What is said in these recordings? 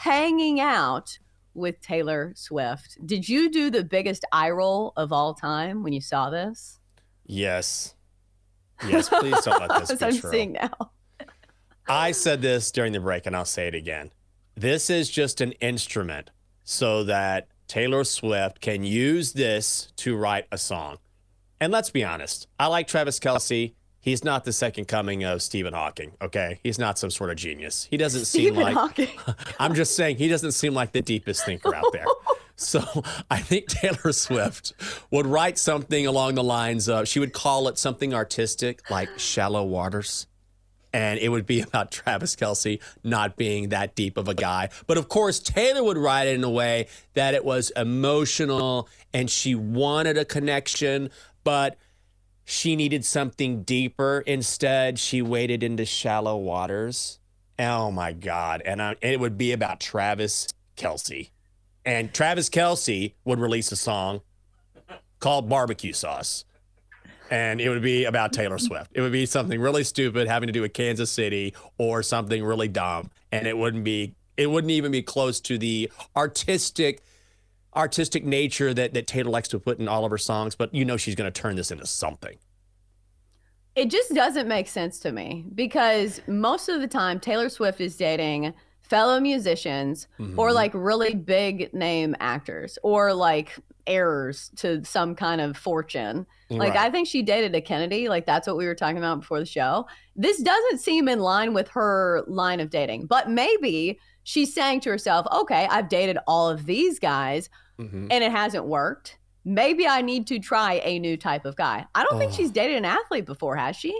hanging out with Taylor Swift. Did you do the biggest eye roll of all time when you saw this? Yes. Yes, please don't let this be I'm true. seeing now. I said this during the break and I'll say it again. This is just an instrument so that Taylor Swift can use this to write a song. And let's be honest, I like Travis Kelce. He's not the second coming of Stephen Hawking, okay? He's not some sort of genius. He doesn't seem Stephen like Hawking. I'm just saying he doesn't seem like the deepest thinker out there. So I think Taylor Swift would write something along the lines of she would call it something artistic like shallow waters. And it would be about Travis Kelce not being that deep of a guy. But of course, Taylor would write it in a way that it was emotional and she wanted a connection, but she needed something deeper. Instead, she waded into shallow waters. Oh my God. And, I, and it would be about Travis Kelce. And Travis Kelce would release a song called Barbecue Sauce. And it would be about Taylor Swift. It would be something really stupid having to do with Kansas City or something really dumb. And it wouldn't be, it wouldn't even be close to the artistic artistic nature that, that Taylor likes to put in all of her songs, but you know she's going to turn this into something. It just doesn't make sense to me because most of the time Taylor Swift is dating fellow musicians Mm-hmm. or like really big name actors or like heirs to some kind of fortune. Like Right. I think she dated a Kennedy, like that's what we were talking about before the show. This doesn't seem in line with her line of dating. But maybe she's saying to herself, "Okay, I've dated all of these guys Mhm. and it hasn't worked. Maybe I need to try a new type of guy." I don't think Oh. she's dated an athlete before, has she?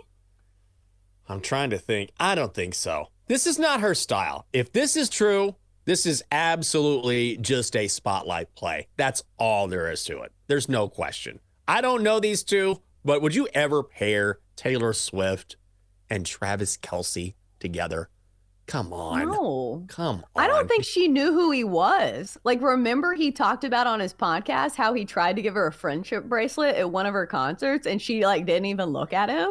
I'm trying to think. I don't think so. This is not her style. If this is true, this is absolutely just a spotlight play. That's all there is to it. There's no question. I don't know these two, but would you ever pair Taylor Swift and Travis Kelce together? Come on. No. Come on. I don't think she knew who he was. Like, remember he talked about on his podcast how he tried to give her a friendship bracelet at one of her concerts and she like didn't even look at him?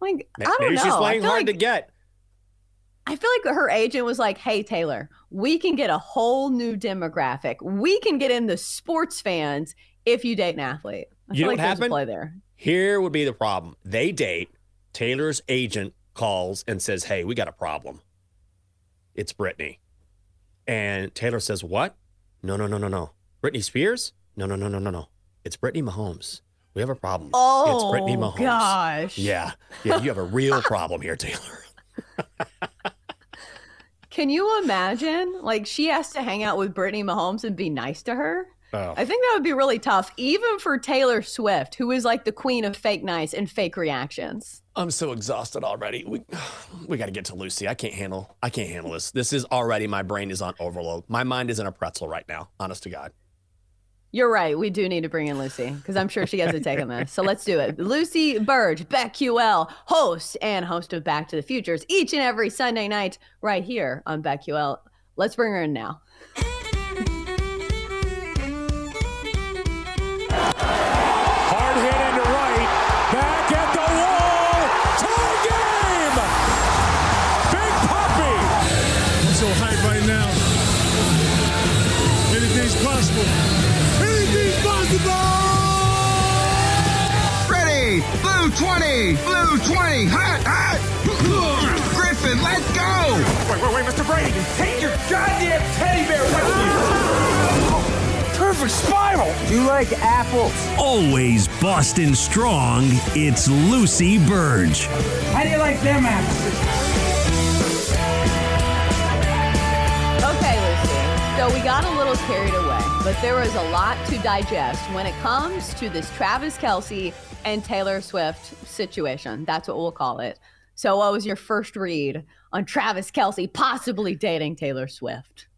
Like, I don't Maybe know. she's playing hard like, to get. I feel like her agent was like, "Hey Taylor, we can get a whole new demographic. We can get in the sports fans if you date an athlete." I You feel know like what happened? play there. Here would be the problem. They date. Taylor's agent calls and says, Hey, we got a problem. It's Britney. And Taylor says, What? No, no, no, no, no. Britney Spears? No, no, no, no, no, no. It's Brittany Mahomes. We have a problem. Oh, it's Brittany oh, Mahomes. gosh. Yeah. Yeah. You have a real problem here, Taylor. Can you imagine? Like, she has to hang out with Brittany Mahomes and be nice to her. Oh. I think that would be really tough, even for Taylor Swift, who is like the queen of fake nice and fake reactions. I'm so exhausted already. We we got to get to Lucy. I can't handle. I can't handle this. This is already my brain is on overload. My mind is in a pretzel right now. Honest to God. You're right. We do need to bring in Lucy because I'm sure she has a take on this. So let's do it. Lucy Burdge, BetQL, host and host of Back to the Futures each and every Sunday night right here on BetQL. Let's bring her in now. Hard 20, blue 20, hot, hot. Griffin, let's go. Wait, wait, wait, Mr. Brady, take your goddamn teddy bear with you. Perfect spiral. You like apples? Always Boston strong. It's Lucy Burdge. How do you like them apples? We got a little carried away, but there was a lot to digest when it comes to this Travis Kelce and Taylor Swift situation. That's what we'll call it. So, what was your first read on Travis Kelce possibly dating Taylor Swift?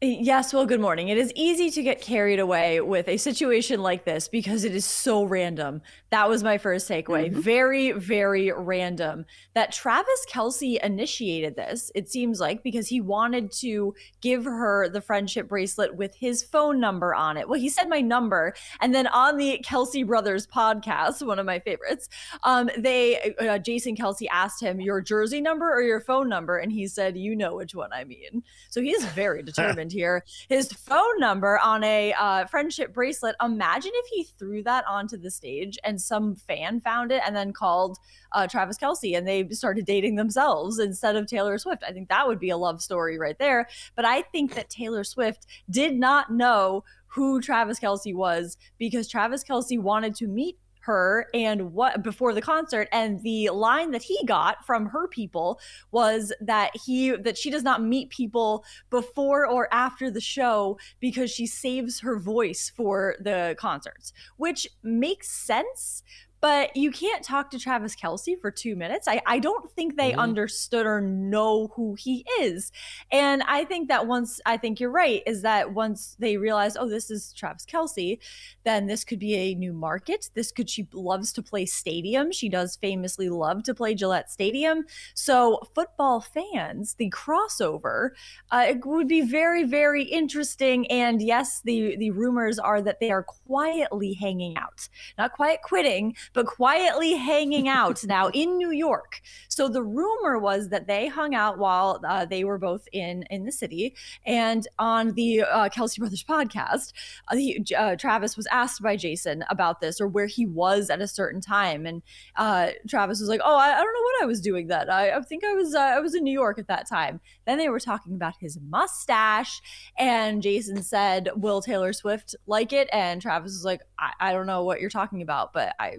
Yes, well, good morning. It is easy to get carried away with a situation like this because it is so random. That was my first takeaway. Mm-hmm. Very, very random. That Travis Kelce initiated this, it seems like, because he wanted to give her the friendship bracelet with his phone number on it. Well, he said my number. And then on the Kelce Brothers podcast, one of my favorites, um, they, uh, Jason Kelce asked him, Your jersey number or your phone number? And he said, You know which one I mean. So he is very determined here. His phone number on a uh, friendship bracelet. Imagine if he threw that onto the stage and some fan found it and then called uh, Travis Kelce and they started dating themselves instead of Taylor Swift. I think that would be a love story right there. But I think that Taylor Swift did not know who Travis Kelce was because Travis Kelce wanted to meet her and what before the concert. And the line that he got from her people was that he that she does not meet people before or after the show because she saves her voice for the concerts which makes sense but you can't talk to Travis Kelce for two minutes. I, I don't think they mm-hmm. understood or know who he is. And I think that once, I think you're right, is that once they realize, oh, this is Travis Kelce, then this could be a new market. This could, she loves to play stadium. She does famously love to play Gillette Stadium. So, football fans, the crossover uh, it would be very, very interesting. And yes, the, the rumors are that they are quietly hanging out, not quiet quitting, but quietly hanging out now in New York. So the rumor was that they hung out while uh, they were both in in the city. And on the uh, Kelce Brothers podcast, uh, he, uh, Travis was asked by Jason about this or where he was at a certain time, and uh, Travis was like, "Oh, I, I, don't know what I was doing then. I, I think I was uh, I was in New York at that time." Then they were talking about his mustache, and Jason said, "Will Taylor Swift like it?" And Travis was like, I, I don't know what you're talking about, but I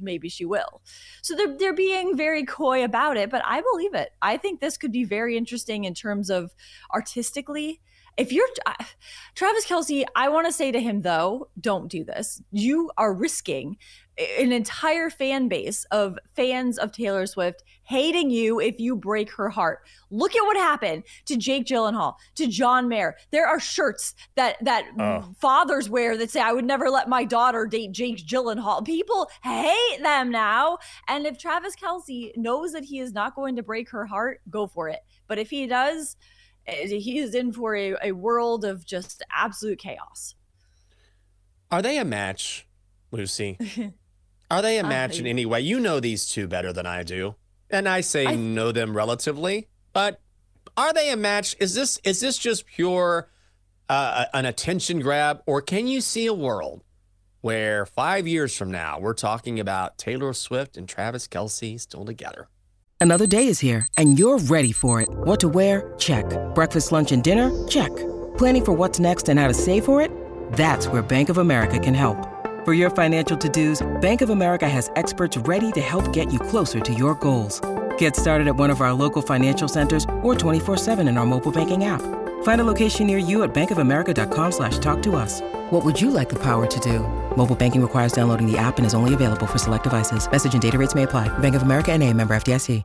maybe she will. So they're they're being very coy about it, but I believe it. I think this could be very interesting in terms of artistically. If you're uh, Travis Kelce, I want to say to him though, don't do this. You are risking an entire fan base of fans of Taylor Swift hating you if you break her heart. Look at what happened to Jake Gyllenhaal, to John Mayer. There are shirts that that oh. fathers wear that say, "I would never let my daughter date Jake Gyllenhaal." People hate them now, and if Travis Kelce knows that he is not going to break her heart, go for it. But if he does, eh, he is in for a, a world of just absolute chaos. Are they a match, Lucy? Are they a match in any way? You know these two better than I do. And I say I... know them relatively, but are they a match? Is this is this just pure uh, an attention grab, or can you see a world where five years from now we're talking about Taylor Swift and Travis Kelce still together? Another day is here, and you're ready for it. What to wear? Check. Breakfast, lunch, and dinner? Check. Planning for what's next and how to save for it? That's where Bank of America can help. For your financial to-dos, Bank of America has experts ready to help get you closer to your goals. Get started at one of our local financial centers or 24-7 in our mobile banking app. Find a location near you at bankofamerica.com slash talk to us. What would you like the power to do? Mobile banking requires downloading the app and is only available for select devices. Message and data rates may apply. Bank of America and a member FDIC.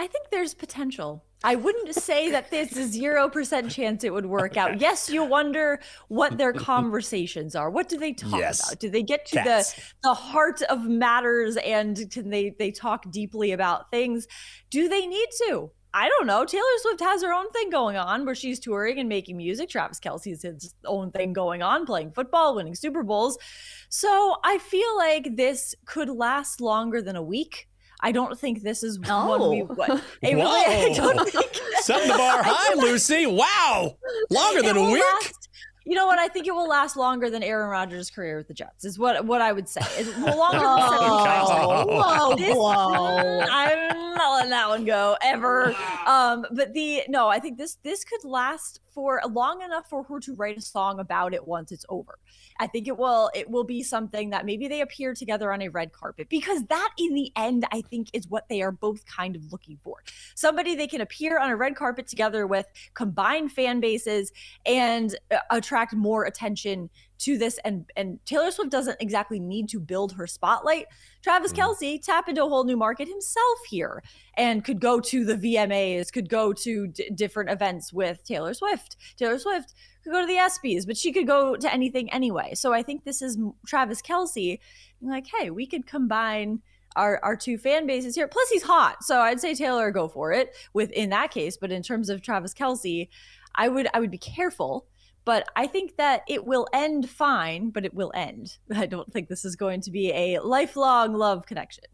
I think there's potential. I wouldn't say that there's a zero percent chance it would work out. Yes, you wonder what their conversations are. What do they talk yes. about? Do they get to the the heart of matters and can they they talk deeply about things? Do they need to? I don't know. Taylor Swift has her own thing going on where she's touring and making music. Travis Kelce's his own thing going on, playing football, winning Super Bowls. So I feel like this could last longer than a week. I don't think this is oh. one we what Whoa. Really, Setting the bar high, Lucy. Wow. Longer than a week. Last, you know what? I think it will last longer than Aaron Rodgers' career with the Jets. Is what what I would say. It's longer than oh, whoa, this, whoa. I'm not letting that one go ever. Um, but the no, I think this this could last for long enough for her to write a song about it once it's over. I think it will it will be something that maybe they appear together on a red carpet because that in the end I think is what they are both kind of looking for. Somebody they can appear on a red carpet together with, combine fan bases and uh, attract more attention to this and and Taylor Swift doesn't exactly need to build her spotlight. Travis mm. Kelce tap into a whole new market himself here and could go to the VMAs, could go to d- different events with Taylor Swift. Taylor Swift could go to the ESPYS, but she could go to anything anyway. So I think this is Travis Kelce like, hey, we could combine our, our two fan bases here. Plus, he's hot, so I'd say Taylor go for it with in that case. But in terms of Travis Kelce, I would I would be careful but I think that it will end fine, but it will end. I don't think this is going to be a lifelong love connection.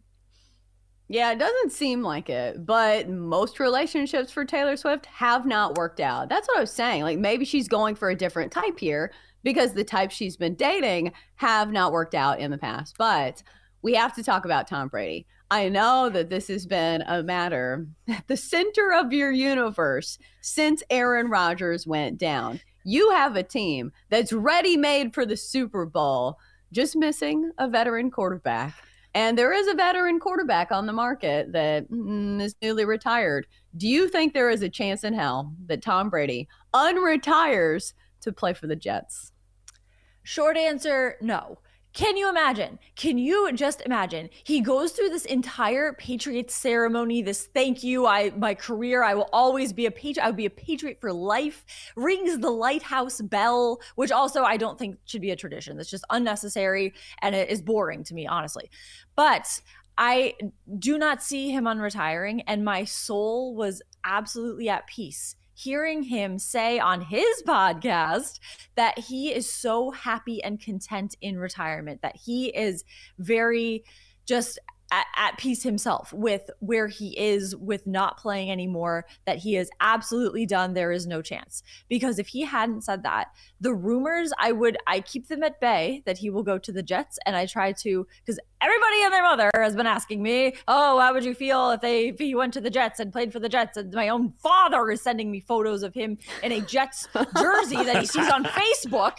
Yeah, it doesn't seem like it, but most relationships for Taylor Swift have not worked out. That's what I was saying. Like maybe she's going for a different type here because the type she's been dating have not worked out in the past. But we have to talk about Tom Brady. I know that this has been a matter at the center of your universe since Aaron Rodgers went down. You have a team that's ready made for the Super Bowl, just missing a veteran quarterback. And there is a veteran quarterback on the market that mm, is newly retired. Do you think there is a chance in hell that Tom Brady unretires to play for the Jets? Short answer no. Can you imagine? Can you just imagine? He goes through this entire Patriot ceremony, this thank you, I my career, I will always be a patriot, I will be a patriot for life, rings the lighthouse bell, which also I don't think should be a tradition. That's just unnecessary and it is boring to me, honestly. But I do not see him on retiring, and my soul was absolutely at peace hearing him say on his podcast that he is so happy and content in retirement, that he is very just at, at, peace himself with where he is with not playing anymore that he is absolutely done. There is no chance. Because if he hadn't said that the rumors i would i keep them at bay that he will go to the jets. And i try to because everybody and their mother has been asking me oh how would you feel if they if he went to the jets and played for the jets? And my own father is sending me photos of him in a jets jersey that he sees on facebook.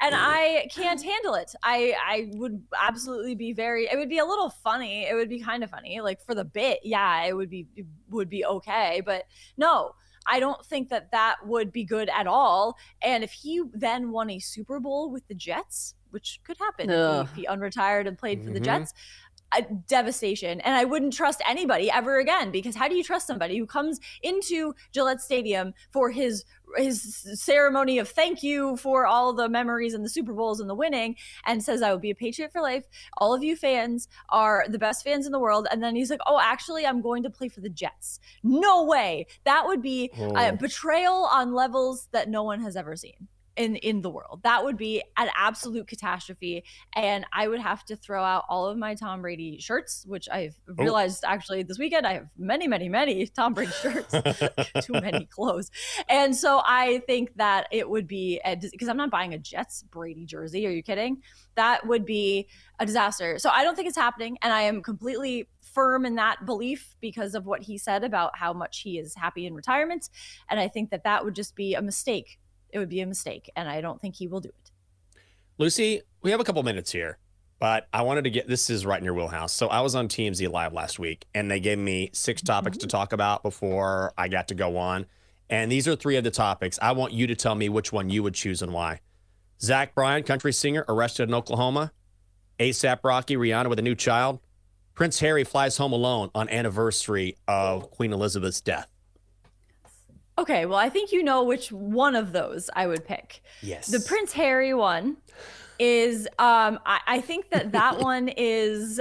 And i can't handle it. I i would absolutely be very it would be a little funny it would be kind of funny like for the bit yeah it would be it would be okay but no I don't think that that would be good at all. And if he then won a Super Bowl with the Jets, which could happen if he, if he, unretired and played for mm-hmm. the Jets, a devastation. And I wouldn't trust anybody ever again because how do you trust somebody who comes into Gillette Stadium for his his ceremony of thank you for all the memories and the Super Bowls and the winning and says I will be a patriot for life. All of you fans are the best fans in the world and then he's like, "Oh, actually I'm going to play for the Jets." No way. That would be oh. a betrayal on levels that no one has ever seen in in the world. That would be an absolute catastrophe, and I would have to throw out all of my Tom Brady shirts, which I've oh. realized oh. actually this weekend I have many, many, many Tom Brady shirts, too many clothes, and so I think that it would be because I'm not buying a Jets Brady jersey. Are you kidding? That would be a disaster. So I don't think it's happening, and I am completely firm in that belief because of what he said about how much he is happy in retirement, and I think that that would just be a mistake it would be a mistake, and I don't think he will do it. Lucy, we have a couple minutes here, but I wanted to get this is right in your wheelhouse. So I was on TMZ Live last week, and they gave me six topics mm-hmm. to talk about before I got to go on. And these are three of the topics. I want you to tell me which one you would choose and why. Zach Bryan, country singer, arrested in Oklahoma. ASAP Rocky, Rihanna with a new child. Prince Harry flies home alone on anniversary of Queen Elizabeth's death. Okay, well, I think you know which one of those I would pick. Yes. The Prince Harry one is, um, I, I think that that one is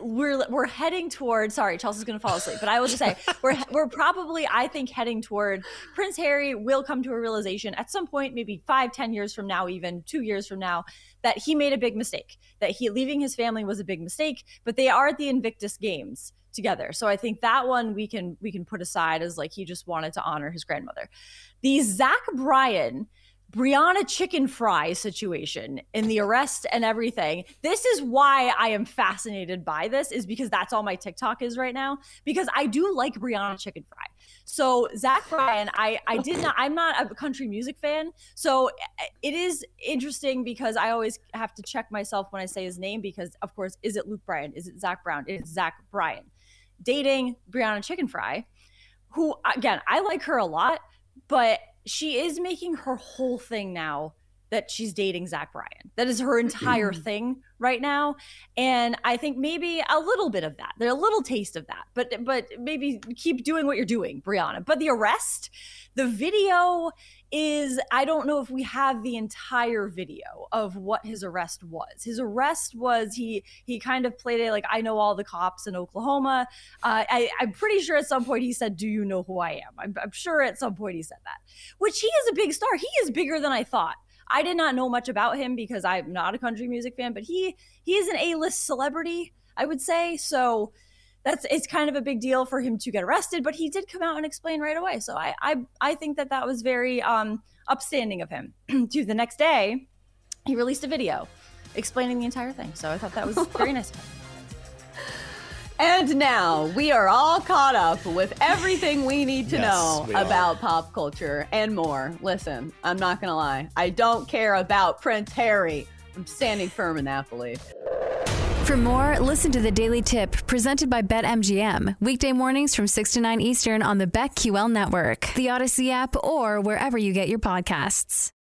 we're we're heading toward. Sorry, Chelsea's going to fall asleep, but I will just say we're we're probably I think heading toward Prince Harry will come to a realization at some point, maybe five, ten years from now, even two years from now, that he made a big mistake. That he leaving his family was a big mistake. But they are at the Invictus Games together, so I think that one we can we can put aside as like he just wanted to honor his grandmother. The Zach Bryan Brianna Chickenfry situation in the arrest and everything. This is why I am fascinated by this, is because that's all my TikTok is right now. Because I do like Brianna Chickenfry. So Zach Bryan, I I did not. I'm not a country music fan, so eh, it is interesting because I always have to check myself when I say his name because, of course, is it Luke Bryan? Is it Zach Brown? It's Zach Bryan dating Brianna Chickenfry, who again I like her a lot, but she is making her whole thing now that she's dating Zach Bryan. That is her entire thing right now. And I think maybe a little bit of that. There's a little taste of that. But but maybe keep doing what you're doing, Brianna. But the arrest, the video is I don't know if we have the entire video of what his arrest was. His arrest was he he kind of played it like I know all the cops in Oklahoma. Uh, I, I'm pretty sure at some point he said, "Do you know who I am?" I'm, I'm sure at some point he said that. Which he is a big star. He is bigger than I thought. I did not know much about him because I'm not a country music fan, but he he is an A-list celebrity, I would say. So that's it's kind of a big deal for him to get arrested, but he did come out and explain right away. So I I, I think that that was very um, upstanding of him. to the next day, he released a video explaining the entire thing. So I thought that was very nice. And now we are all caught up with everything we need to Yes, know we are. about pop culture and more. Listen, I'm not going to lie. I don't care about Prince Harry. I'm standing firm in that belief. For more, listen to the Daily Tip presented by BetMGM. Weekday mornings from 6 to 9 Eastern on the BetQL network, the Odyssey app, or wherever you get your podcasts.